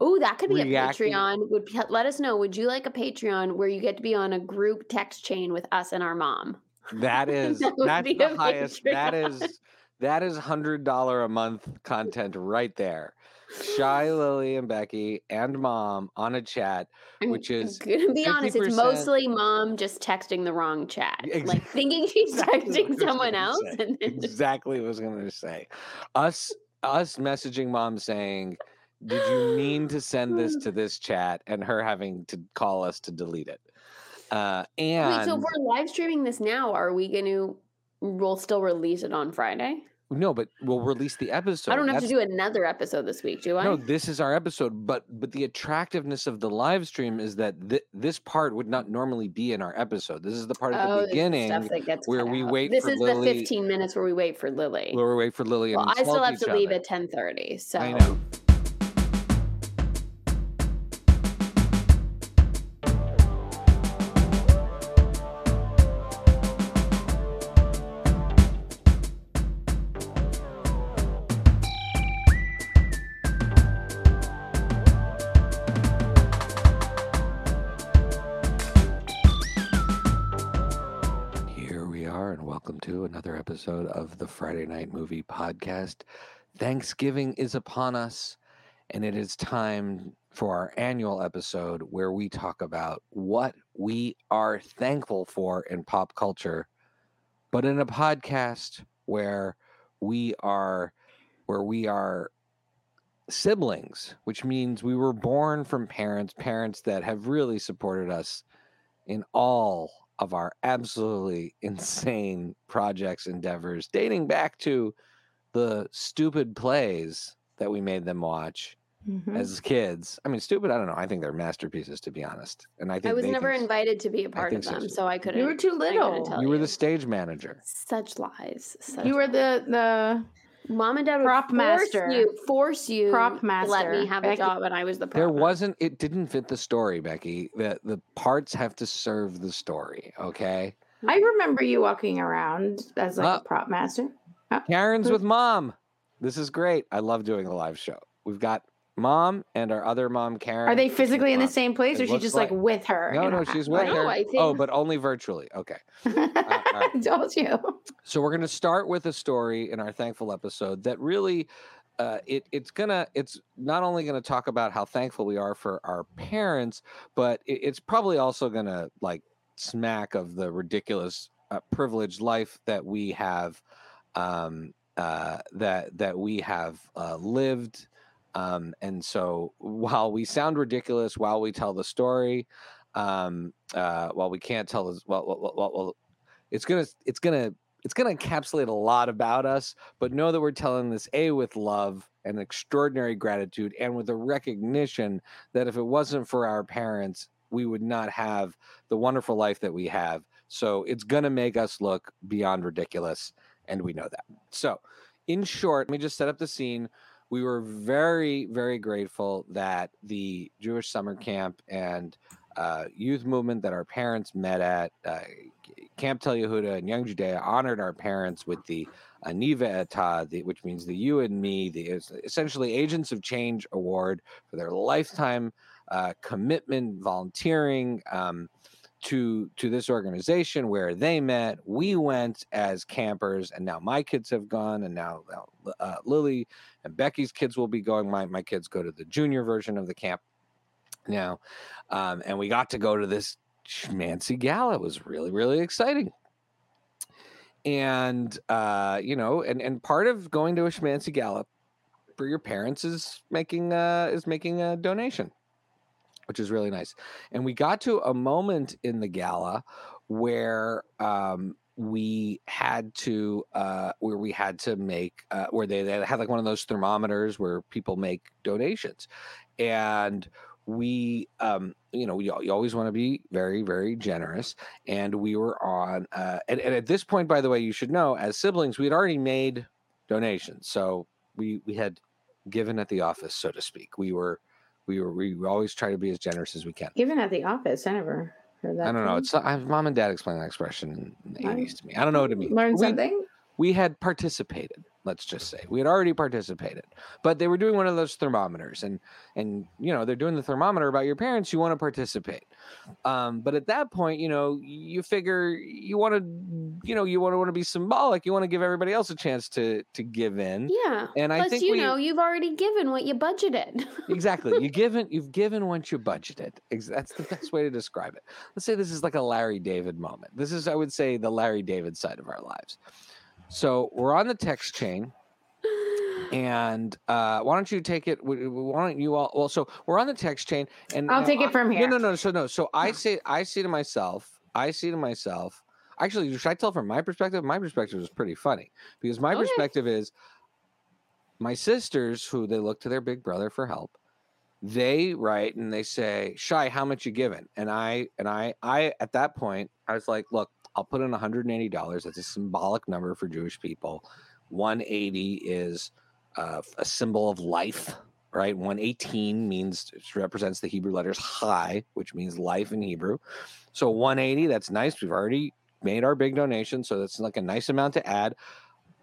Oh, that could be Reacting- a Patreon. Would let us know. Would you like a Patreon where you get to be on a group text chain with us and our mom? That is That that's the highest. That Patreon. is that is hundred dollar a month content right there. Shy Lily and Becky and mom on a chat. I'm Which is gonna be honest. It's mostly mom just texting the wrong chat, Ex- like thinking she's Exactly texting someone else, say. and then exactly what I was gonna say. Us us messaging mom saying, Did you mean to send this to this chat? And her having to call us to delete it. Uh and wait. So if we're live streaming this now, are we going to? We'll still release it on Friday. no, but we'll release the episode. I don't have to do another episode this week, do I? No, this is our episode, but but the attractiveness of the live stream is that th- this part would not normally be in our episode. This is the part at oh, the beginning stuff that gets where we out. wait This is Lily- the 15 minutes where we wait for Lily. where we wait for Lily and well, I still have to leave other. at 10:30. So I know. We are, and welcome to another episode of the Friday Night Movie Podcast. Thanksgiving is upon us, and it is time for our annual episode where we talk about what we are thankful for in pop culture, but in a podcast where we are where we are siblings, which means we were born from parents, parents that have really supported us in all of our absolutely insane projects endeavors dating back to the stupid plays that we made them watch Mhm. as kids. I mean, stupid. I don't know. I think they're masterpieces, to be honest. And I think I was never think- invited to be a part of think so, them, so I couldn't. You were too little. tell You were the stage manager. such lies. Such You were the the mom and dad would prop force master. You, force you Prop to let me master. have a job, and I was the prop. There wasn't. It didn't fit the story, Becky. The the parts have to serve the story. Okay. I remember you walking around as like Uh, a prop master. Karen's Who- with mom. This is great. I love doing the live show. We've got mom and our other mom, Karen. Are they physically in the same place, It or she just like, like- with her? No, no, she's with No, her. I Oh, but only virtually. Okay. all I told you. So we're going to start with a story in our thankful episode that really uh, it it's gonna it's not only going to talk about how thankful we are for our parents, but it, it's probably also going to like smack of the ridiculous uh, privileged life that we have um, uh, that that we have uh, lived. Um, and so while we sound ridiculous while we tell the story, um, uh, while we can't tell this, well, well, well, well, it's gonna it's gonna it's gonna encapsulate a lot about us but know that we're telling this a with love and extraordinary gratitude and with a recognition that if it wasn't for our parents we would not have the wonderful life that we have. So it's gonna make us look beyond ridiculous and we know that. So in short let me just set up the scene we were very very grateful that the jewish summer camp and uh, youth movement that our parents met at uh, Camp Tel Yehuda and Young Judea honored our parents with the Aniva Eta, the, which means the You and Me, the essentially Agents of Change Award for their lifetime uh, commitment, volunteering um, to to this organization where they met. We went as campers, and now my kids have gone, and now uh, Lily and Becky's kids will be going. My my kids go to the junior version of the camp now, um, and we got to go to this schmancy gala. It was really, really exciting. And uh, you know, and and part of going to a schmancy gala for your parents is making uh is making a donation, which is really nice. And we got to a moment in the gala where um we had to uh where we had to make uh where they, they had like one of those thermometers where people make donations. And we um you know you, you always want to be very very generous. And we were on uh and, and at this point by the way you should know as siblings we had already made donations. So we we had given at the office so to speak. We were we were we always try to be as generous as we can Even at the office, I never heard that. i don't know term. it's uh, I, mom and dad explained that expression in the 80s to me i don't know what it means Learn something. we had participated let's just say. We had already participated but they were doing one of those thermometers and and you know they're doing the thermometer about your parents you want to participate. Um, but at that point you know you figure you want to you know you want to want to be symbolic you want to give everybody else a chance to to give in. Yeah. and i Plus, think you we, know, you've already given what you budgeted. exactly you given you've given what you budgeted. That's the best way to describe it. Let's say this is like a larry david moment. This is i would say the larry david side of our lives so we're on the text chain and uh why don't you take it why don't you all well so we're on the text chain and I'll take it from here. no no so no so i say i see to myself i see to myself actually should i tell from my perspective my perspective is pretty funny because my Okay. perspective is my sisters who they look to their big brother for help they write and they say shy how much you giving and i and i i at that point i was like look i'll put in $180 that's a symbolic number for jewish people. 180 is uh, a symbol of life right? 118 means represents the hebrew letters chai which means life in hebrew. So 180 that's nice we've already made our big donation so that's like a nice amount to add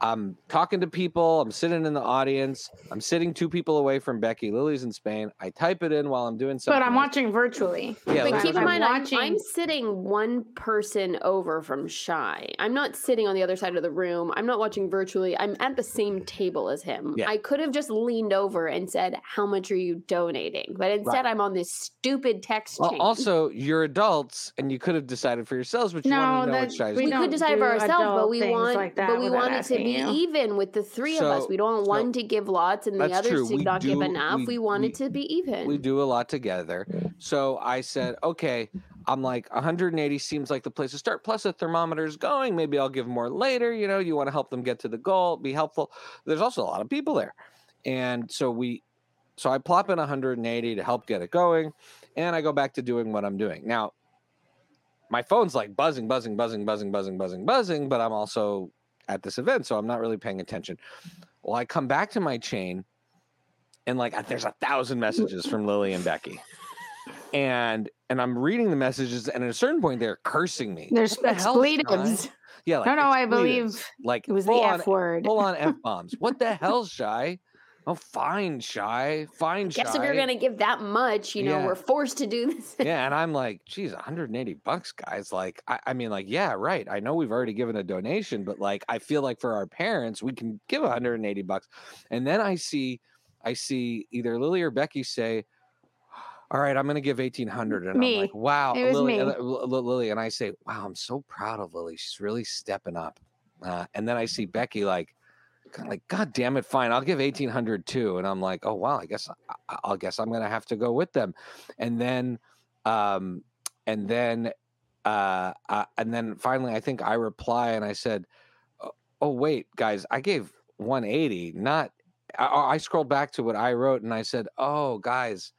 I'm talking to people. I'm sitting in the audience. I'm sitting two people away from Becky. Lily's in Spain. I type it in while I'm doing something. But I'm else. watching virtually. Yeah, but like- keep in mind, I'm, watching- I'm sitting one person over from Shy. I'm not sitting on the other side of the room. I'm not watching virtually. I'm at the same table as him. Yeah. I could have just leaned over and said, "How much are you donating?" But instead, I'm on this stupid text Well, chain. also, you're adults, and you could have decided for yourselves, but you No, want to know that- what Shy's we we could don't decide for ourselves, but we things want, like that but we without want it to asking be even with the three of us. We don't want so- one to give lots and the others to We not give enough. we- We, want we- it to be even. we do a lot together. So I said, okay, I'm like 180 seems like the place to start. Plus, the thermometer's going. Maybe I'll give more later. You know, you want to help them get to the goal, be helpful. There's also a lot of people there. And so we, so I plop in 180 to help get it going. And I go back to doing what I'm doing. Now, my phone's like buzzing, buzzing, buzzing, buzzing, buzzing, buzzing, buzzing, but I'm also at this event. So I'm not really paying attention. Well, I come back to my chain and like there's a thousand messages from Lily and Becky. And and I'm reading the messages, and at a certain point they're cursing me. There's What the hell, expletives. Yeah, like no, no, I believe like it was the full on, F word. full on f bombs. What the hell, shy? Oh, fine, shy, fine, Guess shy. if you're gonna give that much, you know, Yeah. we're forced to do this. yeah, and I'm like, geez, 180 bucks, guys. Like, I, I mean, like, yeah, right. I know we've already given a donation, but like, I feel like for our parents, we can give 180 bucks. And then I see, I see either Lily or Becky say, "All right, I'm going to give 1800," and Me. I'm like, "Wow, It was Lily, me. and, L- L- Lily," and I say, "Wow, I'm so proud of Lily. She's really stepping up." Uh, and then I see Becky like. Like God damn it, fine. I'll give eighteen hundred too, and I'm like, oh wow, I guess I, I'll guess I'm gonna have to go with them, and then um and then uh, uh and then finally i think i reply and i said oh, oh wait guys i gave 180 not I, I scrolled back to what i wrote and i said oh guys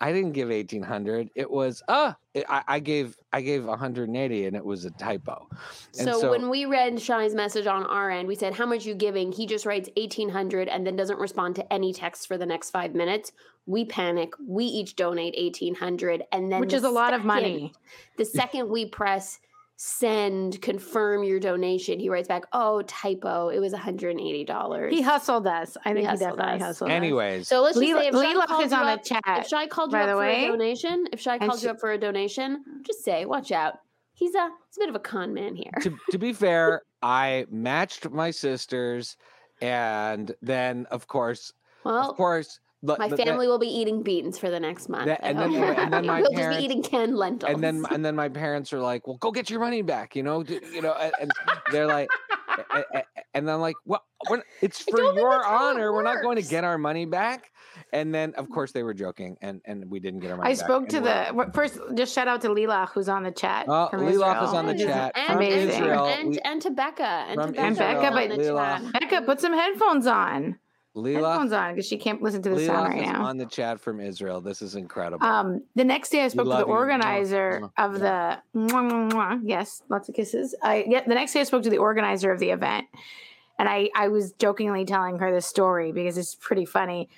i didn't give 1800 it was uh it, I, I gave i gave 180 and it was a typo So, so, when we read Shy's message on our end, we said, "How much you giving?" He just writes eighteen hundred and then doesn't respond to any text for the next five minutes. We panic. We each donate eighteen hundred, and then which the is a lot of money. The second we press send, confirm your donation, he writes back, "Oh, typo. It was one hundred and eighty dollars." He hustled us. I think he, hustled definitely us. hustled us. anyways So let's just Leela, say if Shy Leela called is on up, the chat. if Shy called you up the for way. a donation, if Shy And called you up for a donation, just say, "Watch out." He's a he's a bit of a con man here. to, to be fair i matched my sisters and then of course Well, of course the- My the- the- family will be eating beans for the next month. That- and then- and then happy. my we'll just be eating canned lentils. and then and then my parents are like, "Well, go get your money back," you know, you know, and, and they're like, and I'm like, "Well, we're, it's for your that's how it honor. We're not going to get our money back." And then, of mm. course, they were joking, and and we didn't get our money. Back. I back, spoke to the first. Just shout out to Lila, who's on the chat. Oh, from Lila is on the chat and, from amazing. Israel. and, We- and to Becca. And From to Becca, And Becca, but the Leela- chat. Becca, put some headphones on. Leela, Headphones on because she can't listen to the sound right is now. on the chat from Israel. This is incredible. Um, the next day, I spoke to the you. Mwah, organizer mwah. of the. Mwah, mwah, mwah. Yes, lots of kisses. I yeah. The next day, I spoke to the organizer of the event, and I I was jokingly telling her this story because it's pretty funny,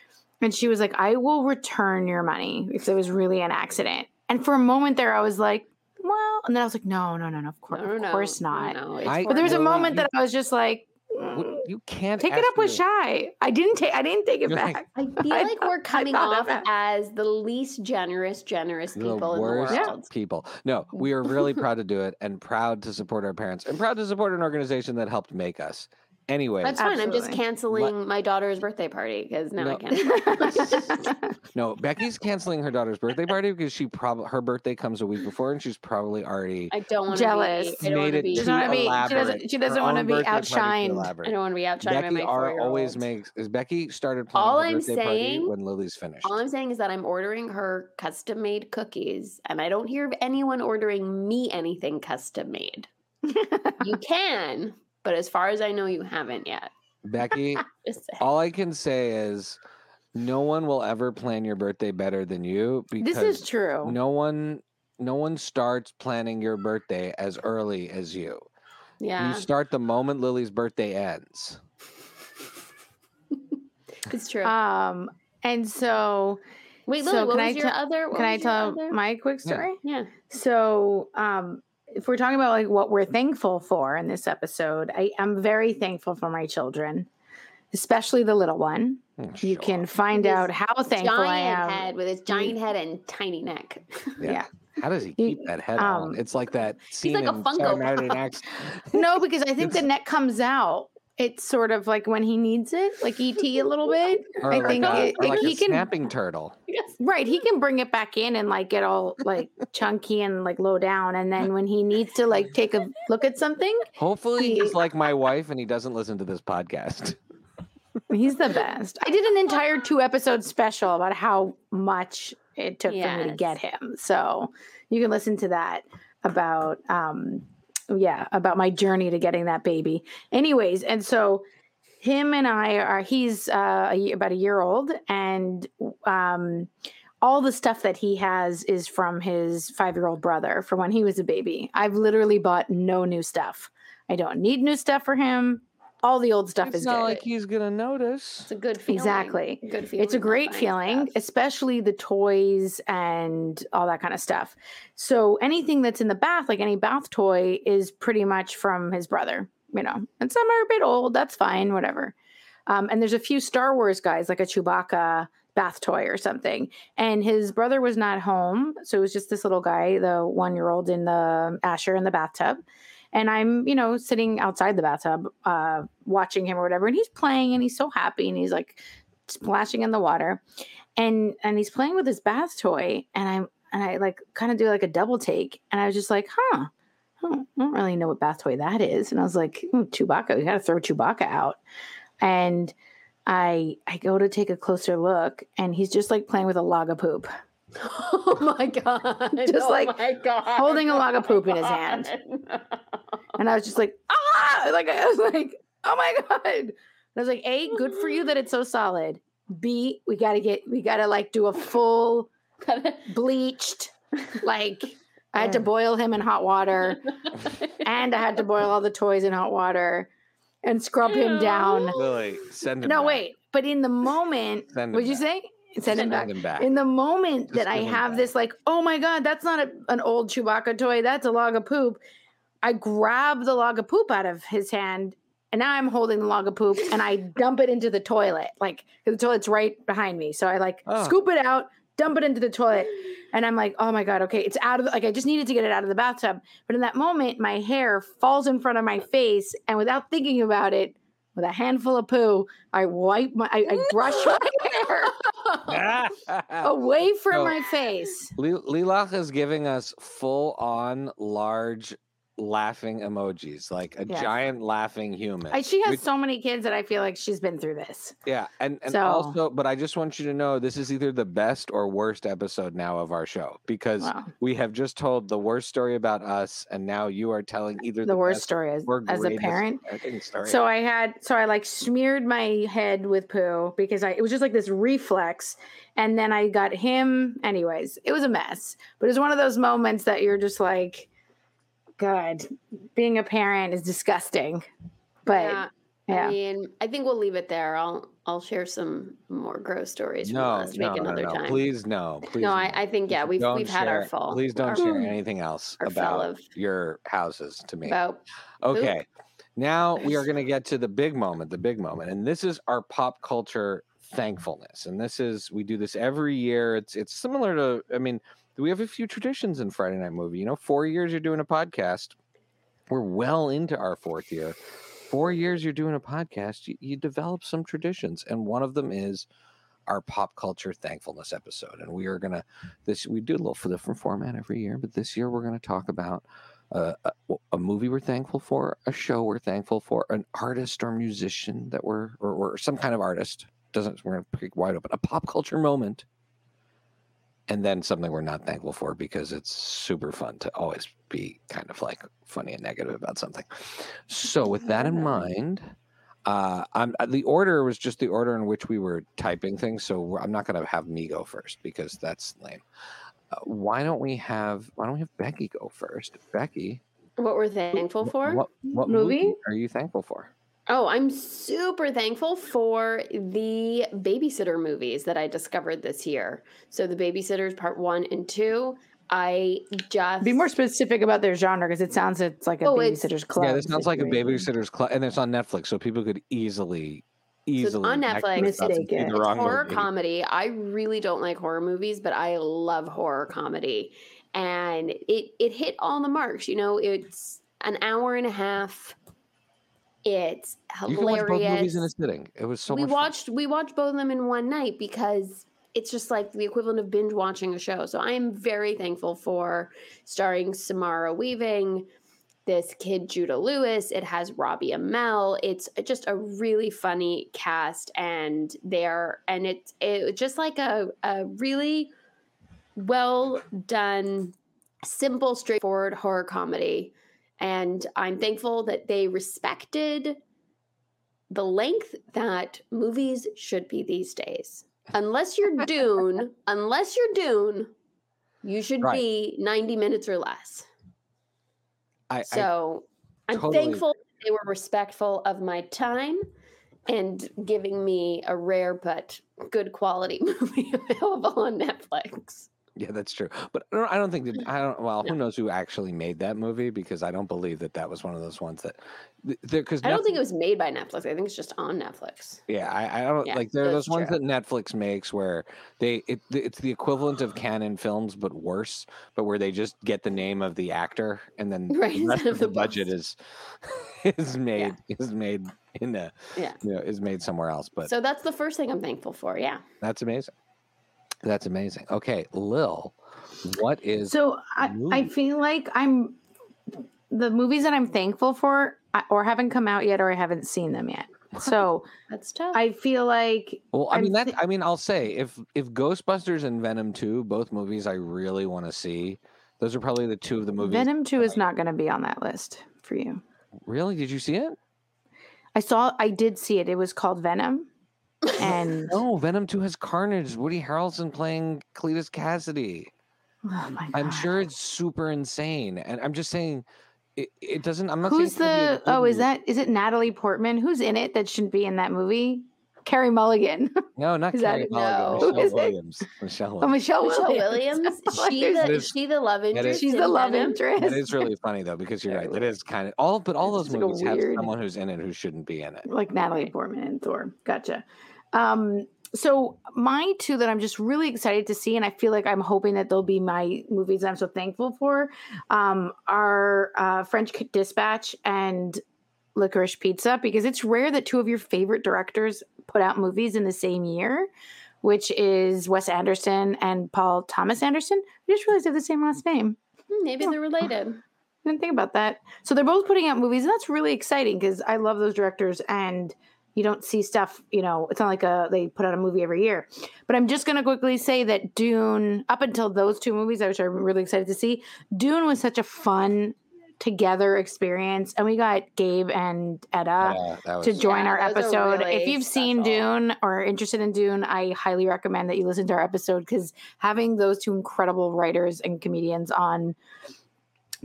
and she was like, "I will return your money if it was really an accident." And for a moment there, I was like, "Well," and then I was like, "No, no, no, no. Of course, No, no, of course no, not." no, it's But there was a moment you- that I was just like, Would- "Mm, you can't Take it up with Shy. I didn't take. I didn't take it You're like, back. I feel I like thought- we're coming off as the least generous, generous the people in the world. people. No, we are really proud to do it and proud to support our parents and proud to support an organization that helped make us. Anyway, That's fine. I'm just Absolutely. canceling my daughter's birthday party because now No. I can't. no, Becky's canceling her daughter's birthday party because she probably her birthday comes a week before and she's probably already I don't want Jealous. be. I don't want made to it be. She doesn't wanna be- she doesn't- doesn't wanna be birthday party's too outshined. I don't want to be outshined by Becky my are always makes is Becky started planning All her I'm birthday party when Lily's finished. All I'm saying is that I'm ordering her custom made cookies, and I don't hear of anyone ordering me anything custom made. you can, but as far as I know, you haven't yet. Becky, all I can say is no one will ever plan your birthday better than you because this is true. no one no one starts planning your birthday as early as you. yeah, You start the moment Lily's birthday ends. it's true. Um, and so Wait, so Lily, what can was I your tell- other? what can I tell other- my quick Yeah. story? Yeah. So, um, if we're talking about like what we're thankful for in this episode, I am very thankful for my children, especially the little one. Oh, You show can find His out how thankful I giant am. head with his giant head and tiny neck. yeah. How does he You- keep that head on? um, It's like that scene like a in Funko Saturday Night Pop. No, because I think the neck comes out. It's sort of like when he needs it, like ET a little bit. Or I like think a, it- or like like he a can- snapping turtle. Yes. Right, he can bring it back in and like get all like chunky and like low down, and then when he needs to like take a look at something, Hopefully, He- he's like my wife and he doesn't listen to this podcast. he's the best. I did an entire two episode special about how much it took for me to get him, so you can listen to that about um yeah about my journey to getting that baby. Anyways, and so him and I are he's uh, a, about a year old and um all the stuff that he has is from his 5-year-old brother from when he was a baby. I've literally bought no new stuff. I don't need new stuff for him. All the old stuff it's is not good. like he's gonna notice. It's a good feeling. Exactly. Good feeling. it's a great feeling, stuff. especially the toys and all that kind of stuff. So anything that's in the bath, like any bath toy, is pretty much from his brother, you know. And some are a bit old. That's fine, whatever. Um, and there's a few Star Wars guys, like a Chewbacca bath toy or something. And his brother was not home, so it was just this little guy, the one year old in the Asher in the bathtub. And I'm, you know, sitting outside the bathtub, uh, watching him or whatever, and he's playing and he's so happy and he's like splashing in the water. And and he's playing with his bath toy and i'm and i like kind of do like a double take and i was just like huh I don't, I don't really know what bath toy that is. And i was like "Ooh, chewbacca you gotta throw chewbacca out. And i i go to take a closer look and he's just like playing with a log of poop Oh my god! Just oh like my god! holding a log of poop in his hand. and i was just like ah like i was like oh my god and i was like a good for you that it's so solid b we gotta get we gotta like do a full bleached. Like I had to boil him in hot water, and I had to boil all the toys in hot water, and scrub him down. Lily, send him No, back. wait. But in the moment, Send him what'd you back. say? Send him back. Send him back. In the moment Just that I have back. this, like, oh my god, that's not a, an old Chewbacca toy. That's a log of poop. I grab the log of poop out of his hand, and now I'm holding the log of poop, and I dump it into the toilet. Like, the toilet's right behind me, so I like Oh. scoop it out, dump it into the toilet, and I'm like, oh my god, okay, it's out of the, like I just needed to get it out of the bathtub. But in that moment, my hair falls in front of my face, and without thinking about it, with a handful of poo, I wipe my, I, I brush my hair away from So- my face. Li- Lilach is giving us full on large laughing emojis, like a Yes. giant laughing human. I, she has Which- so many kids that I feel like she's been through this. yeah, and, and So- also, but I just want you to know this is either the best or worst episode now of our show because Wow. we have just told the worst story about us, and now you are telling either The, the, worst story as, as a parent. So I had so I like smeared my head with poo because I it was just like this reflex. And then I got him anyways. It was a mess. But it was one of those moments that you're just like, God, being a parent is disgusting. But yeah, yeah. I mean, I think we'll leave it there. I'll I'll share some more gross stories from no, last no, week no, another no, time. please no, please. no, I, I think yeah, we've Don't we've had our share- full. Please don't our, share anything else about of your houses to me. about Okay. Now we are going to get to the big moment, the big moment, and this is our pop culture thankfulness. And this is we do this every year. It's it's similar to I mean, we have a few traditions in Friday Night Movie. You know, four years you're doing a podcast. We're well into our fourth year. Four years you're doing a podcast. You, you develop some traditions, and one of them is our pop culture thankfulness episode. And we are gonna this we do a little different format every year, but this year we're gonna talk about uh, a, a, movie we're thankful for, a show we're thankful for, an artist or musician that we're or, or some kind of artist doesn't we're gonna pick wide open a pop culture moment, and then something we're not thankful for because it's super fun to always be kind of like funny and negative about something. So with that in mind. Uh, I'm uh, the order was just the order in which we were typing things, so I'm not going to have me go first because that's lame. Uh, why don't we have Why don't we have Becky go first? Becky, what we're thankful for? What, what movie? movie are you thankful for? Oh, I'm super thankful for the babysitter movies that I discovered this year. So the babysitters part one and two. I just Be more specific about their genre because it sounds it's like a Oh, babysitter's club. yeah, this sounds like a babysitter's club, and it's on Netflix, so people could easily, easily on Netflix. thought it's Mistake it. the wrong horror movie. comedy. I really don't like horror movies, but I love horror comedy. And it it hit all the marks. You know, it's an hour and a half. It's You can watch both movies in a hilarious. sitting. It was so we much fun. watched we watched both of them in one night because it's just like the equivalent of binge watching a show. So I am very thankful for starring Samara Weaving, this kid Judah Lewis. It has Robbie Amell. It's just a really funny cast, and they're and it's it just like a a really well done, simple, straightforward horror comedy. And I'm thankful that they respected the length that movies should be these days. Unless you're Dune, unless you're Dune, you should Right. be 90 minutes or less. I, So I, am totally- thankful they were respectful of my time and giving me a rare but good quality movie available on Netflix. Yeah, that's true. But I don't, I don't think that I don't. Well, No. who knows who actually made that movie? Because I don't believe that that was one of those ones that. Because I don't think it was made by Netflix. I think it's just on Netflix. Yeah, I, I don't Yeah, like. There are those ones true. that Netflix makes where they it, it's the equivalent of Cannon films, but worse. But where they just get the name of the actor and then Right, the rest of the the budget is is made is made in the Yeah. you know is made somewhere else. But So that's the first thing I'm thankful for. Yeah. that's amazing. That's amazing. Okay, Lil, what is So I, I feel like I'm the movies that I'm thankful for or haven't come out yet or I haven't seen them yet. So That's tough. I feel like Well, I I'm mean that. thi- I mean, I'll say if if Ghostbusters and Venom Two, both movies I really want to see. Those are probably the two of the movies. Venom 2 is like- not going to be on that list for you. Really? Did you see it? I saw I did see it. It was called Venom. And No, Venom Two has Carnage. Woody Harrelson playing Cletus Kasady. oh my I'm sure it's super insane, and I'm just saying, it, it doesn't. I'm not. Who's saying it's gonna be a the Oh, is that is it Natalie Portman? Who's in it that shouldn't be in that movie? Carey Mulligan. No, not is Carey? Mulligan. No. Michelle? Williams. Michelle oh, Williams. Michelle, Michelle Williams. Williams. She the is- is she the love interest? She's in the love Venom? interest. That is really funny though, because you're right. It is kind of all, but all It's those just like movies have weird- someone who's in it who shouldn't be in it. like Natalie Portman and Thor. Gotcha. Um, so my two that I'm just really excited to see, and I feel like I'm hoping that they'll be my movies I'm so thankful for, um, are uh, French Dispatch and Licorice Pizza, because it's rare that two of your favorite directors put out movies in the same year, which is Wes Anderson and Paul Thomas Anderson. I just realized they have the same last name. Hmm, Maybe they're related. I didn't think about that. So they're both putting out movies, and that's really exciting because I love those directors, and you don't see stuff. You know, it's not like a they put out a movie every year. But I'm just gonna quickly say that Dune, up until those two movies, which I'm really excited to see, Dune was such a fun together experience, and we got Gabe and Etta Yeah, that to join Yeah, our those are episode. if you've seen. Dune or are interested in Dune, I highly recommend that you listen to our episode because having those two incredible writers and comedians on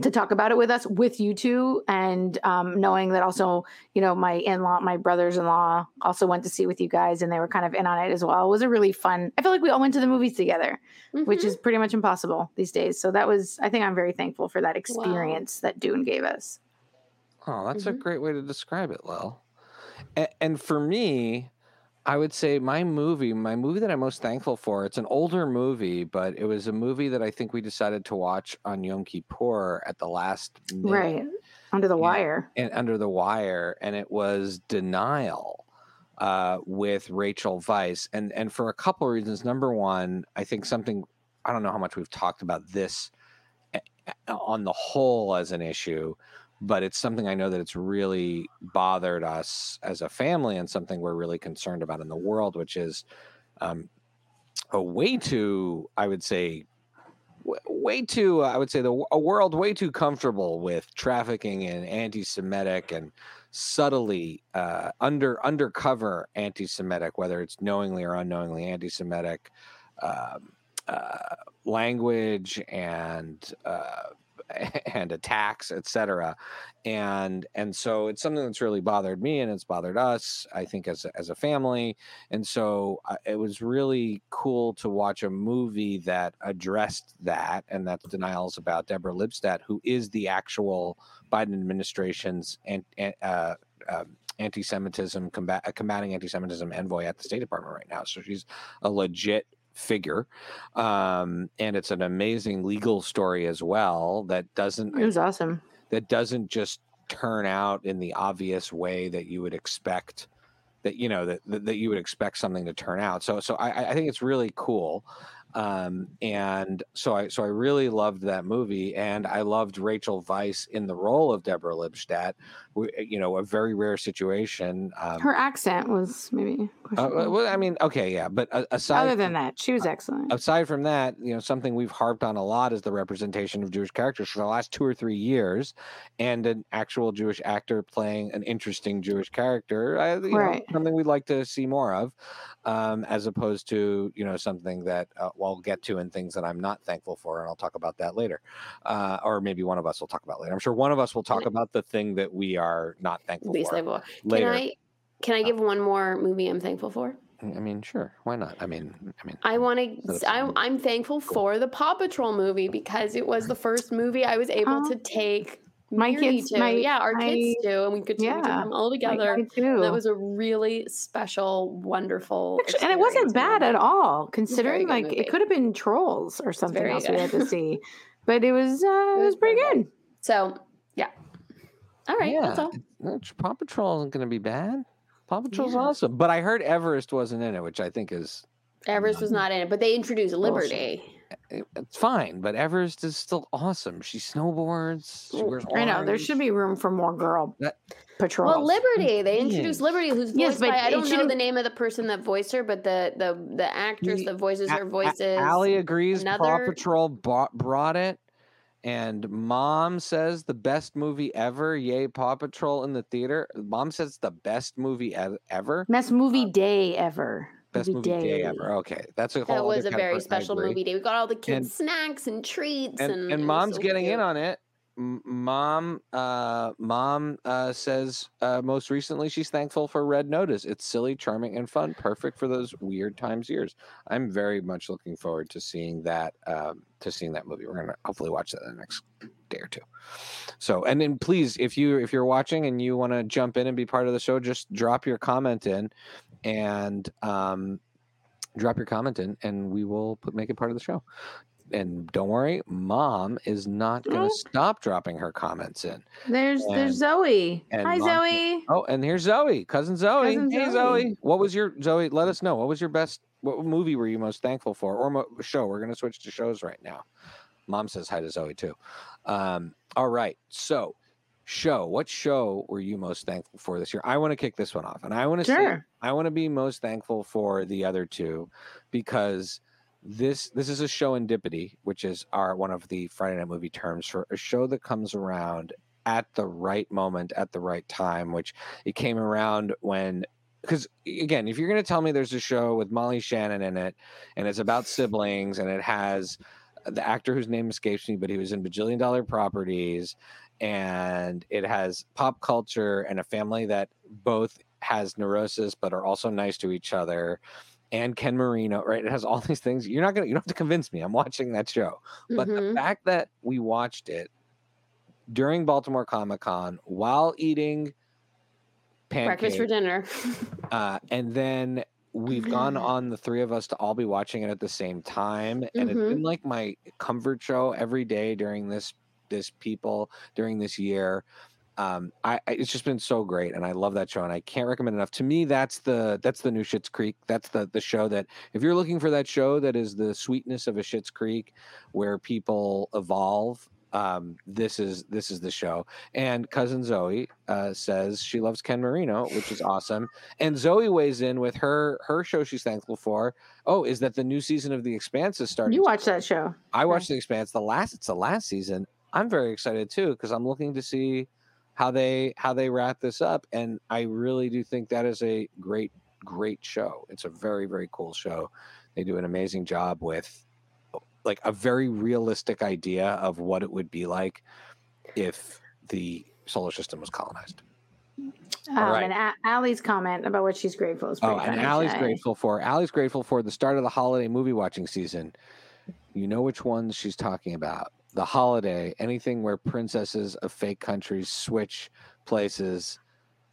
to talk about it with us, with you two, and um, knowing that also, you know, my in law, my brothers in law also went to see with you guys and they were kind of in on it as well. It was a really fun, I feel like we all went to the movies together, which Mhm. is pretty much impossible these days. So that was, I think I'm very thankful for that experience that Dune gave us. Oh, that's a Mhm. great way to describe it, Lil. And, and for me, I would say my movie, my movie that I'm most thankful for, it's an older movie, but it was a movie that I think we decided to watch on Yom Kippur at the last minute Right. Under the Yeah. wire. and Under the Wire, and it was Denial uh, with Rachel Weisz, and and for a couple of reasons. Number one, I think something I don't know how much we've talked about this a- a- on the whole as an issue, but it's something I know that it's really bothered us as a family, and something we're really concerned about in the world, which is um, a way too, I would say, way too i would say the a world way too comfortable with trafficking and anti-semitic and subtly uh, under undercover anti-semitic whether it's knowingly or unknowingly anti-semitic um, uh, language and uh, and attacks etc and and so it's something that's really bothered me and it's bothered us i think as a, as a family. And so uh, it was really cool to watch a movie that addressed that and that's denials about deborah lipstadt who is the actual biden administration's and uh, um, anti-semitism combat uh, combating anti-semitism envoy at the state department right now. So she's a legit figure um and it's an amazing legal story as well that doesn't It was awesome. that doesn't just turn out in the obvious way that you would expect that you know that that you would expect something to turn out so so i i think it's really cool um and so i so i really loved that movie and i loved rachel weisz in the role of deborah lipstadt you know a very rare situation um Her accent was maybe uh, well i mean okay yeah but uh, aside Other from- than that, she was excellent. aside from that, you know, something we've harped on a lot is the representation of Jewish characters for the last two or three years, and an actual Jewish actor playing an interesting Jewish character. I, you know, Right. something we'd like to see more of, um, as opposed to you know something that uh, well, I'll get to in things that I'm not thankful for, and I'll talk about that later, uh, or maybe one of us will talk about later. I'm sure one of us will talk about the thing that we are not thankful Least for thankful. Can. I can I give one more movie I'm thankful for? I mean, sure, why not? I mean, I mean, I want to. I'm, I'm thankful for the Paw Patrol movie because it was the first movie I was able Oh. to take My Miri kids- to. my- yeah, our kids my- do, and we could we took yeah, them all together. That was a really special, wonderful, Actu- and it wasn't bad at all, considering like movie. it could have been trolls or something very else we had to see, but it was uh, it was was pretty very good. So, yeah. All right, that's all. Uh, Paw Patrol isn't going to be bad. Paw Patrol's Yeah. awesome, but I heard Everest wasn't in it, which I think is Everest was not in it, but they introduced Liberty. it- it's fine. But Everest is still awesome. She snowboards. She wears I know there should be room for more girl That- patrols. Well, Liberty. They being. introduced Liberty, who's voiced Yes, but by I don't know the name of the person that voiced her, but the the the actress The- that voices A- her A- voices. Allie agrees. Paw Patrol bought, brought it, and Mom says the best movie ever. Yay, Paw Patrol in the theater. Mom says the best movie ever. best movie day ever. Best movie day, ever. Okay, that's a whole. that was other a kind very special movie day. We got all the kids And- snacks and treats, and, and and, mom's so getting in on it M- mom uh mom uh says uh most recently she's thankful for red notice. It's silly charming and fun. Perfect for those weird times years. I'm very much looking forward to seeing that um to seeing that movie. We're gonna hopefully watch that in the next day or two. So and then please if you if you're watching and you want to jump in and be part of the show just drop your comment in and um drop your comment in and we will put make it part of the show and don't worry mom is not going to Nope. stop dropping her comments in There's And- there's Zoe. Hi Mom- Zoe. oh and here's zoe cousin zoe Cousin hey zoe. Zoe. what was your zoe let us know what was your best what movie were you most thankful for or mo- show we're going to switch to shows right now mom says hi to zoe too um all right so show what show were you most thankful for this year i want to kick this one off and i want to say Sure. I want to be most thankful for the other two because this this is a showendipity, which is our one of the Friday night movie terms for a show that comes around at the right moment at the right time, which it came around when because again, if you're going to tell me there's a show with Molly Shannon in it and it's about siblings and it has uh, the actor whose name escapes me, but he was in Bajillion Dollar Properties, and it has pop culture and a family that both has neurosis but are also nice to each other and Ken Marino, right? It has all these things. You're not gonna you don't have to convince me. I'm watching that show. But the Mhm. fact that we watched it during Baltimore Comic Con while eating Breakfast for dinner. uh, and then we've gone on the three of us to all be watching it at the same time, and it's Mhm. been like my comfort show every day during this this people during this year. Um, I, I it's just been so great, and I love that show, and I can't recommend enough. To me, that's the that's the new Schitt's Creek. That's the the show that if you're looking for that show that is the sweetness of a Schitt's Creek, where people evolve. Um, this is this is the show. And cousin Zoe uh, says she loves Ken Marino, which is awesome. And Zoe weighs in with her her show she's thankful for. Oh, is that the new season of The Expanse is starting? You watch that show. I watched The Expanse. The last it's the last season. I'm very excited too because I'm looking to see how they how they wrap this up, and I really do think that is a great great show. It's a very very cool show. They do an amazing job with like a very realistic idea of what it would be like if the solar system was colonized. Um, right. And A- Allie's comment about what she's grateful is Oh, and funny, Allie's grateful for Allie's grateful for the start of the holiday movie watching season. You know which ones she's talking about. The holiday, anything where princesses of fake countries switch places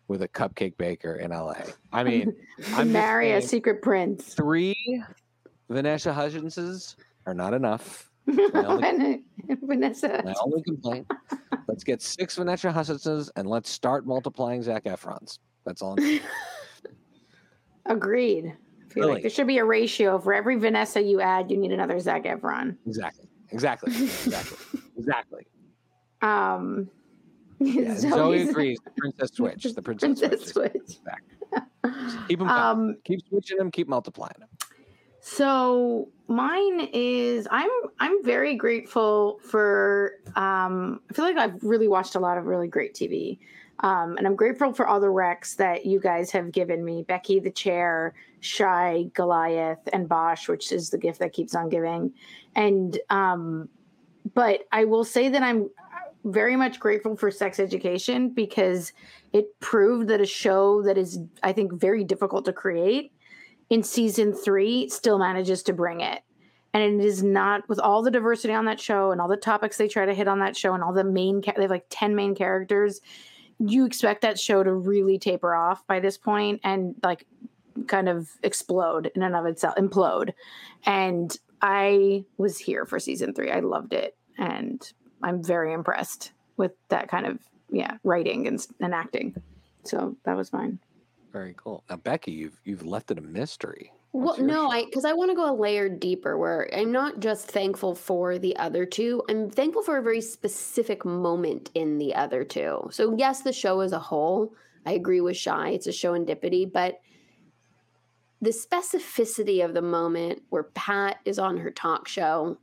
with a cupcake baker in LA. I mean, I'm marry a secret prince. three Vanessa Hudgenses are not enough. only- Vanessa. My only complaint. Let's get six Vanessa Hudgenses and let's start multiplying Zac Efrons. That's all. I'm saying. Agreed. I feel Really? like there should be a ratio for every Vanessa you add, you need another Zac Efron. exactly. Exactly. Exactly. exactly. Um, Yeah, Zoe agrees. The Princess Switch. The Princess, Princess Switch. Switch. Keep them. Um, keep switching them. Keep multiplying them. So mine is I'm I'm very grateful for um I feel like I've really watched a lot of really great TV. Um, and I'm grateful for all the recs that you guys have given me. Becky the chair, Shy, Goliath, and Bosch, which is the gift that keeps on giving. And um, but I will say that I'm very much grateful for sex education because it proved that a show that is, I think, very difficult to create in season three still manages to bring it. And it is not with all the diversity on that show and all the topics they try to hit on that show and all the main, they have like 10 main characters. You expect that show to really taper off by this point and like kind of explode in and of itself, implode. And I was here for season three. I loved it. And I'm very impressed with that kind of, yeah, writing and, and acting. So that was mine. Very cool. Now, Becky, you've you've left it a mystery. Well, What's your no, show? I because I want to go a layer deeper where I'm not just thankful for the other two. I'm thankful for a very specific moment in the other two. So yes, the show as a whole, I agree with Shy. It's a show indipity, but the specificity of the moment where Pat is on her talk show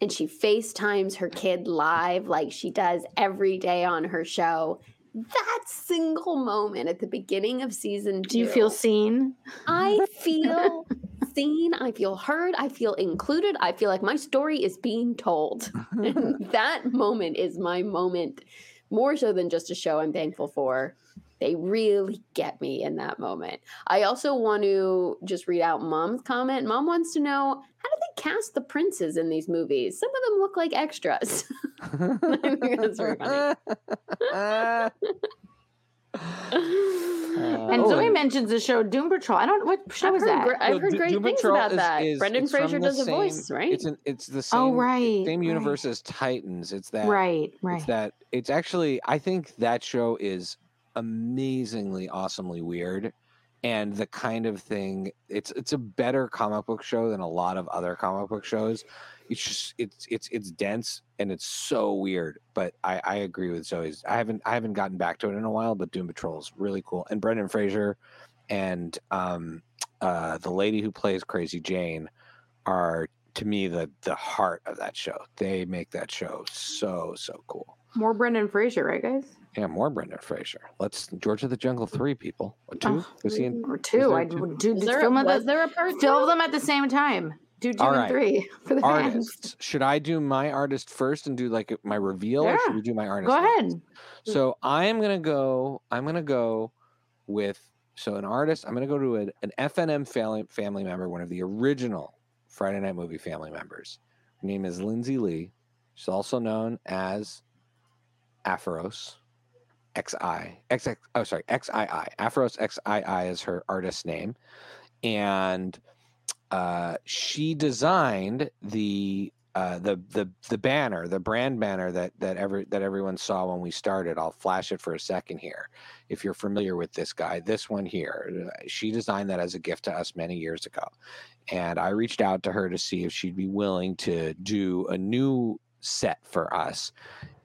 and she FaceTimes her kid live like she does every day on her show. That single moment at the beginning of season two. Do you feel seen? I feel seen. I feel heard. I feel included. I feel like my story is being told. and that moment is my moment, more so than just a show I'm thankful for. They really get me in that moment. I also want to just read out mom's comment. Mom wants to know how do they cast the princes in these movies? Some of them look like extras. I think that's very funny. And Oh, Zoe and- mentions the show Doom Patrol. I don't what show I've is heard, that? gre- I've So heard Do- great Doom things Patrol about is- that. is- Brendan Fraser the does a voice, right? It's an, it's the oh, same. Oh, right, Same right. universe as Titans. It's that. right, right. It's that. It's actually. I think that show is amazingly, awesomely weird, and the kind of thing. It's it's a better comic book show than a lot of other comic book shows. It's just it's it's it's dense and it's so weird. But I I agree with Zoe's. I haven't I haven't gotten back to it in a while, but Doom Patrol is really cool. And Brendan Fraser and um uh the lady who plays Crazy Jane are to me the the heart of that show. They make that show so so cool. More Brendan Fraser, right, guys? Yeah, more Brendan Fraser. Let's George of the Jungle three people. Or two? Oh, Was he in? Or two? there I two? would do Was there, film, was them there a part film them at the same time. Do two All and right. three for the fans. Artists. Should I do my artist first and do like my reveal, or should we do my artist? Go last? ahead. So I am gonna go. I'm gonna go with so an artist. I'm gonna go to an, an FNM family family member, one of the original Friday Night Movie family members. Her name is Lindsay Lee. She's also known as Apharos, XI, XX, oh, sorry, XII. Apharos XII is her artist name. And uh, she designed the uh, the the the banner, the brand banner that that every that everyone saw when we started. I'll flash it for a second here. If you're familiar with this guy, this one here, uh, she designed that as a gift to us many years ago, and I reached out to her to see if she'd be willing to do a new set for us,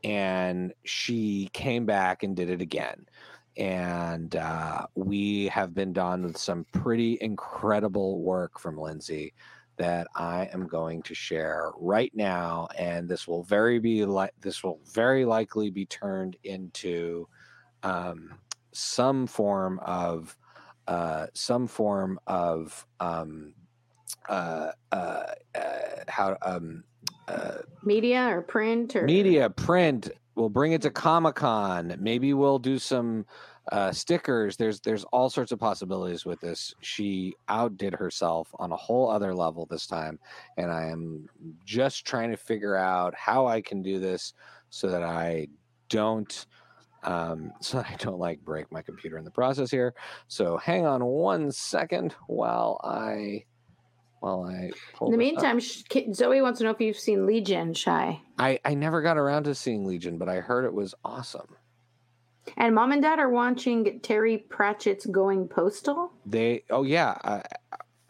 and she came back and did it again. And uh, we have been done with some pretty incredible work from Lindsay that I am going to share right now, and this will very be like this will very likely be turned into um, some form of uh, some form of um, uh, uh, uh how um, media or print or media print. We'll bring it to Comic Con. Maybe we'll do some uh, stickers there's there's all sorts of possibilities with this she outdid herself on a whole other level this time and i am just trying to figure out how i can do this so that i don't um, so I don't like break my computer in the process here. So hang on one second while I while I. in the meantime, Zoe wants to know if you've seen Legion. Shy. I I never got around to seeing Legion, but I heard it was awesome. And mom and dad are watching Terry Pratchett's Going Postal. They oh yeah, uh,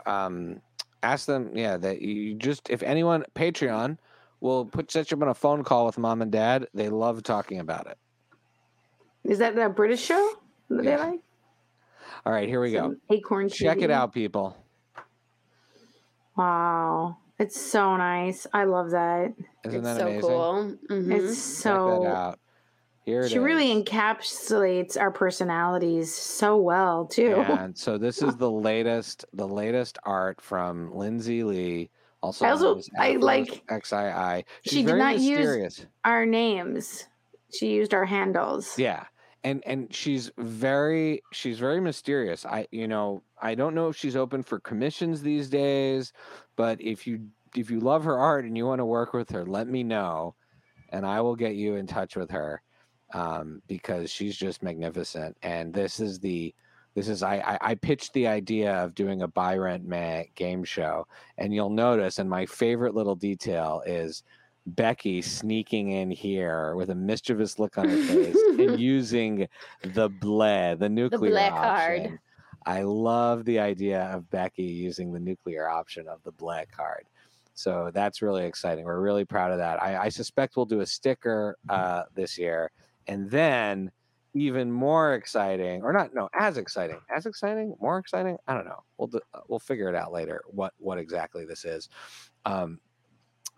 um, ask them yeah that you just if anyone Patreon will put set you up on a phone call with mom and dad. They love talking about it. Is that the British show that yeah. they like? All right, here we Some go. Acorn. Check TV. it out, people. Wow, it's so nice. I love that. Isn't it's that so amazing? cool. Mm-hmm. It's so. Check that out. Here she really encapsulates our personalities so well too. And so this is the latest, the latest art from Lindsay Lee. Also, I also I like XII. She's she did not mysterious. use our names. She used our handles. Yeah, and and she's very she's very mysterious. I you know I don't know if she's open for commissions these days, but if you if you love her art and you want to work with her, let me know, and I will get you in touch with her um, because she's just magnificent. And this is the this is I, I, I pitched the idea of doing a buy rent man game show, and you'll notice. And my favorite little detail is Becky sneaking in here with a mischievous look on her face and using the bleh, the nuclear the option. Card. I love the idea of Becky using the nuclear option of the black card. So that's really exciting. We're really proud of that. I, I suspect we'll do a sticker uh, this year and then even more exciting or not no as exciting as exciting more exciting i don't know we'll uh, we'll figure it out later what what exactly this is um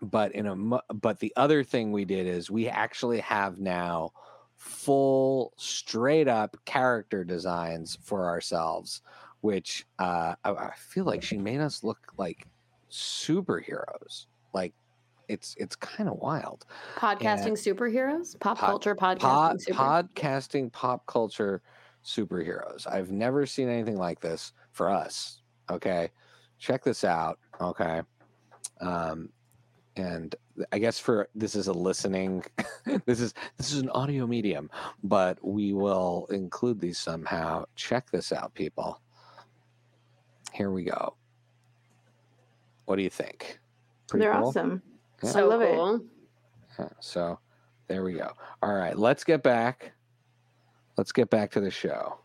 but in a but the other thing we did is we actually have now full straight up character designs for ourselves which uh I, I feel like she made us look like superheroes like it's it's kind of wild. Podcasting and superheroes, pop pod, culture podcasting, pod, super- podcasting pop culture superheroes. I've never seen anything like this for us. Okay, check this out. Okay, um, and I guess for this is a listening. this is this is an audio medium, but we will include these somehow. Check this out, people. Here we go. What do you think? Pretty They're cool? awesome. Yeah. So I love cool. it. Yeah, so there we go. All right, let's get back. Let's get back to the show.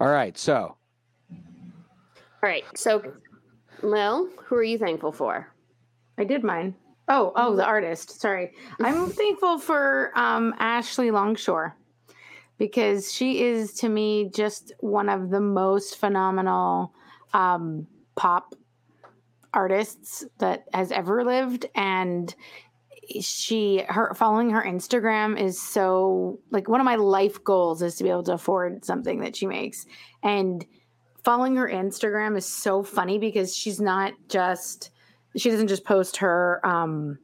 All right, so. All right, so, Lil, who are you thankful for? I did mine. Oh, oh, the artist. Sorry, I'm thankful for um, Ashley Longshore because she is to me just one of the most phenomenal um, pop artists that has ever lived and she her following her Instagram is so like one of my life goals is to be able to afford something that she makes and following her Instagram is so funny because she's not just she doesn't just post her um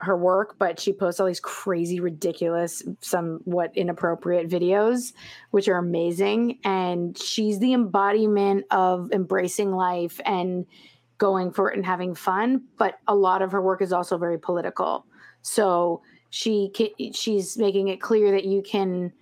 her work, but she posts all these crazy, ridiculous, somewhat inappropriate videos, which are amazing. And she's the embodiment of embracing life and going for it and having fun, but a lot of her work is also very political. So she she's making it clear that you can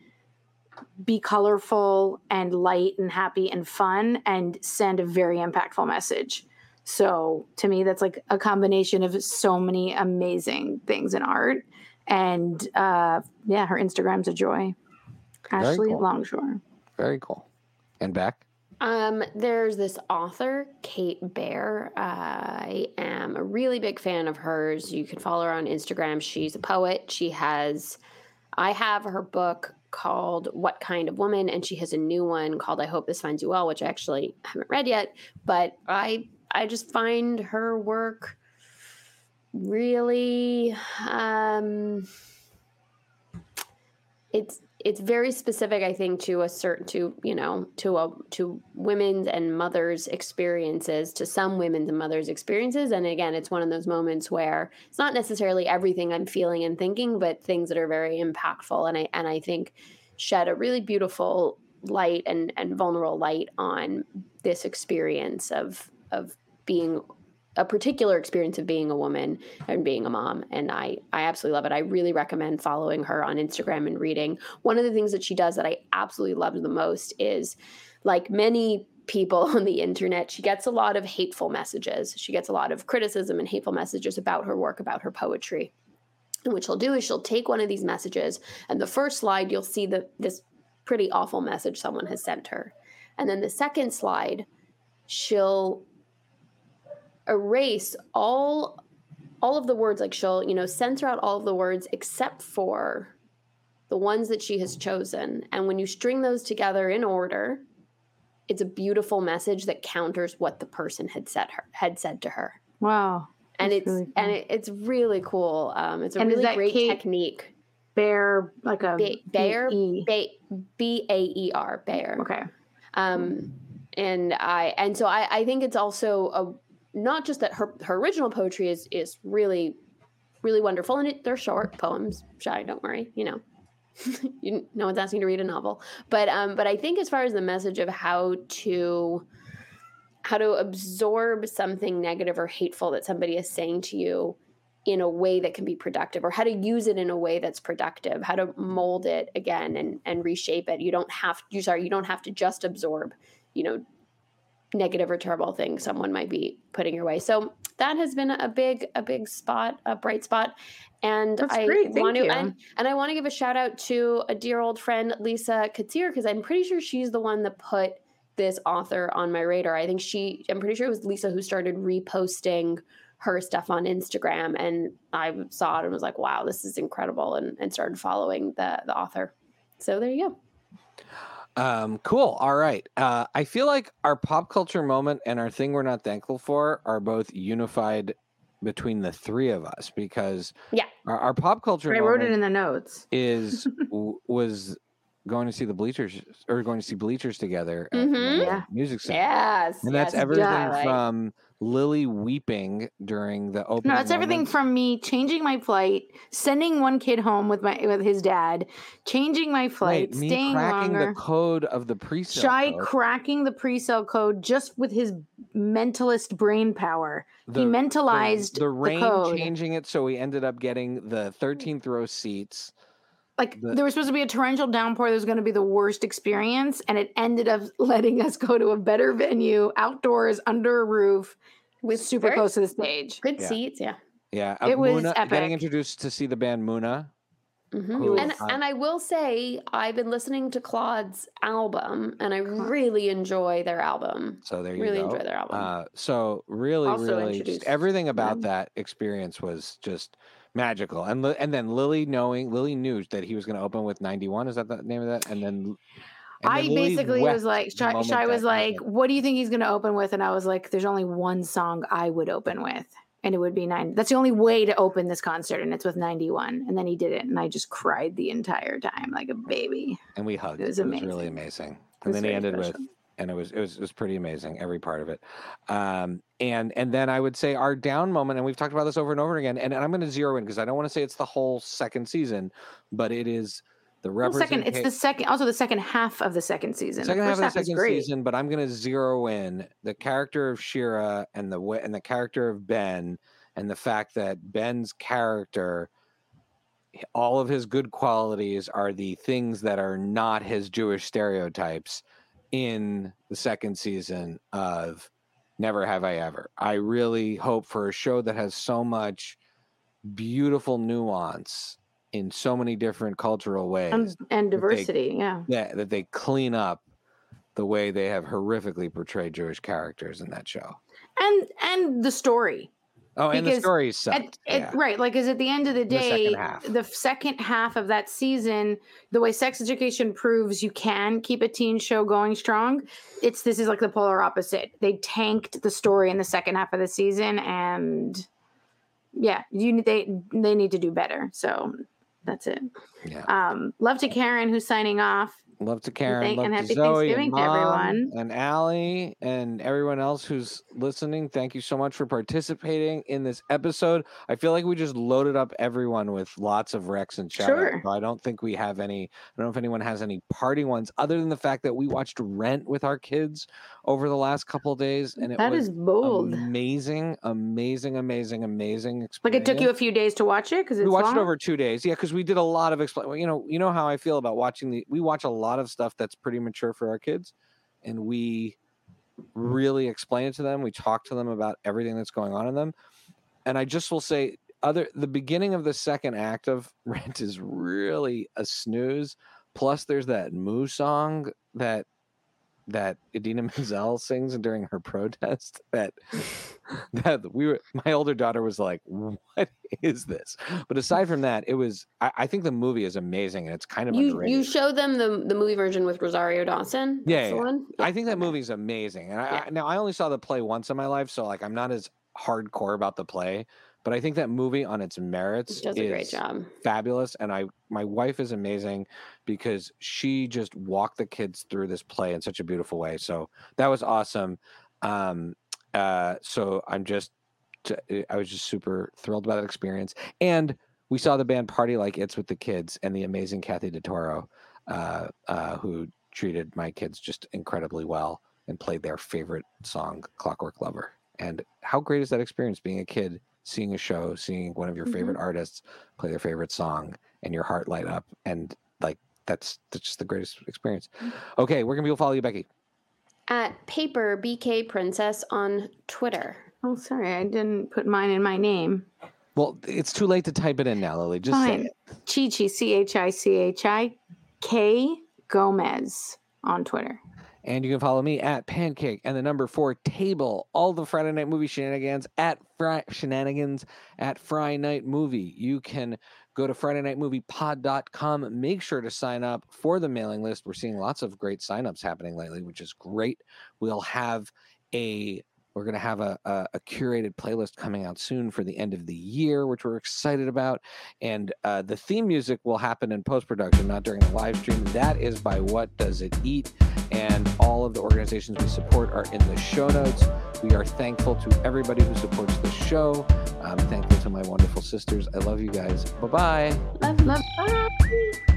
be colorful and light and happy and fun and send a very impactful message. So to me, that's like a combination of so many amazing things in art. And uh, yeah, her Instagram's a joy. Very Ashley cool. Longshore. Very cool. And back. Um, there's this author, Kate Baer. I am a really big fan of hers. You can follow her on Instagram. She's a poet. She has, I have her book called What Kind of Woman, and she has a new one called I Hope This Finds You Well, which I actually haven't read yet. But I, I just find her work really, um, it's it's very specific i think to a certain to you know to a to women's and mothers experiences to some women's and mothers experiences. And again it's one of those moments where it's not necessarily everything i'm feeling and thinking but things that are very impactful. And i and i think shed a really beautiful light and and vulnerable light on this experience of of being a particular experience of being a woman and being a mom and i i absolutely love it. I really recommend following her on instagram and reading. One of the things that she does that i absolutely love the most is like many people on the internet she gets a lot of hateful messages. She gets a lot of criticism and hateful messages about her work about her poetry. And what she'll do is she'll take one of these messages and the first slide you'll see the this pretty awful message someone has sent her. And then the second slide she'll erase all all of the words like she'll you know censor out all of the words except for the ones that she has chosen and when you string those together in order it's a beautiful message that counters what the person had said her had said to her Wow. and it's really and it, it's really cool um it's a And really great Kate- technique Baer, like a Ba- Bear? B-E. ba- b-a-e-r bear Okay. um and i and so i i think it's also a not just that her her original poetry is is really really wonderful and it, they're short poems shy don't worry you know. You, no one's asking to read a novel. But um but i think as far as the message of how to how to absorb something negative or hateful that somebody is saying to you in a way that can be productive or how to use it in a way that's productive how to mold it again and and reshape it. You don't have you sorry you don't have to just absorb you know negative or terrible thing someone might be putting your way. So that has been a big a big spot a bright spot. And That's i want to and, and i want to give a shout out to a dear old friend lisa katir because i'm pretty sure she's the one that put this author on my radar. I think she i'm pretty sure it was lisa who started reposting her stuff on instagram and i saw it and was like wow this is incredible and, and started following the the author. So there you go Um, cool. All right. Uh, I feel like our pop culture moment and our thing we're not thankful for are both unified between the three of us because Yeah. our, our pop culture I wrote moment it in the notes. is w- was going to see the bleachers or going to see bleachers together at the Mhm. Yeah. music center. yes And that's yes, everything yeah, from Lily weeping during the opening. No, it's everything moment. from me changing my flight, sending one kid home with my with his dad, changing my flight, Wait, staying cracking longer. the code of the pre-sale. Shy code. cracking the pre-sale code just with his mentalist brain power. the, he mentalized the, the, the rain code. changing it so we ended up getting the 13th row seats Like the- there was supposed to be a torrential downpour that was going to be the worst experience, and it ended up letting us go to a better venue, outdoors, under a roof, with super very close to the stage. good Yeah. seats yeah yeah It was Muna- getting introduced to see the band Muna Mhm. Who, and uh, and I will say I've been listening to Claud's album and I really enjoy their album. so there you Really go enjoy their album. uh, so really Also really just everything about them. that experience was just magical and and then Lily knowing Lily knew that he was going to open with 91 is that the name of that and then and I basically was like, Shy, Shy was like, happened. "What do you think he's going to open with?" And I was like, "There's only one song I would open with, and it would be nine. That's the only way to open this concert, and it's with 91." And then he did it, and I just cried the entire time like a baby. and we hugged It was really amazing. amazing It and then he ended with special. And it was it was it was pretty amazing every part of it um and and then i would say our down moment and we've talked about this over and over again and, and i'm going to zero in because i don't want to say it's the whole second season but it is the Well, second, it's the second, also the second half of the second season. second the half of the second season but i'm going to zero in the character of shira and the and the character of ben and the fact that ben's character all of his good qualities are the things that are not his Jewish stereotypes in the second season of Never Have I Ever. I really hope for a show that has so much beautiful nuance in so many different cultural ways and, and diversity. They, yeah, yeah, that they clean up the way they have horrifically portrayed Jewish characters in that show, and and the story. Oh, and the story sucked. At, yeah. right, like, is at the end of the day, the second, the second, half of that season, the way Sex Education proves you can keep a teen show going strong, it's this is like the polar opposite. They tanked the story in the second half of the season, and yeah, you they they need to do better. So that's it. Yeah. Um, love to Karen who's signing off. Love to Karen. Thank, love and happy to Zoe Thanksgiving and to everyone. And Allie and everyone else who's listening. Thank you so much for participating in this episode. I feel like we just loaded up everyone with lots of Rex and shout sure. I don't think we have any. I don't know if anyone has any party ones other than the fact that we watched Rent with our kids over the last couple days, and it that was is bold, amazing, amazing, amazing, amazing. Experience. Like it took you a few days to watch it because we watched long? it over two days. Yeah, because we did a lot of explain. You know, you know how I feel about watching the. We watch a lot of stuff that's pretty mature for our kids, and we really explain it to them. We talk to them about everything that's going on in them, and I just will say, other the beginning of the second act of Rent is really a snooze. Plus, there's that Moo song that that Idina Menzel sings during her protest that that we were my older daughter was like, What is this? But aside from that, it was I, I think the movie is amazing and it's kind of you, underrated. You showed them the the movie version with Rosario Dawson. Yeah, yeah. yeah. I think that movie's amazing. And I, I, now I only saw the play once in my life, so like I'm not as hardcore about the play. But I think that movie on its merits does a great job. Fabulous. And I my wife is amazing because she just walked the kids through this play in such a beautiful way. So that was awesome. Um uh so I'm just I was just super thrilled about that experience. And we saw the band party like it's with the kids and the amazing Kathy DeToro, uh, uh, who treated my kids just incredibly well and played their favorite song, Clockwork Lover. And how great is that experience being a kid seeing a show, seeing one of your favorite mm-hmm. artists play their favorite song, and your heart light up, and like that's that's just the greatest experience. Mm. Okay, where can people follow you, Becky? At Paper BK Princess on Twitter. Oh, sorry, I didn't put mine in my name. Well, it's too late to type it in now, Lily. Just Fine. say it. Chi Chi C H I C H I K Gomez on Twitter. And you can follow me at Pancake and the number four table. All the Friday night movie shenanigans at Fry shenanigans at Friday Night Movie. You can go to FridayNightMoviePod.com. Make sure to sign up for the mailing list. We're seeing lots of great signups happening lately, which is great. We'll have a we're going to have a, a, a, curated playlist coming out soon for the end of the year, which we're excited about. And uh, the theme music will happen in post production, not during the live stream. That is by What Does It Eat? And all of the organizations we support are in the show notes. We are thankful to everybody who supports the show. I'm thankful to my wonderful sisters. I love you guys. Bye bye. Love, love. Bye.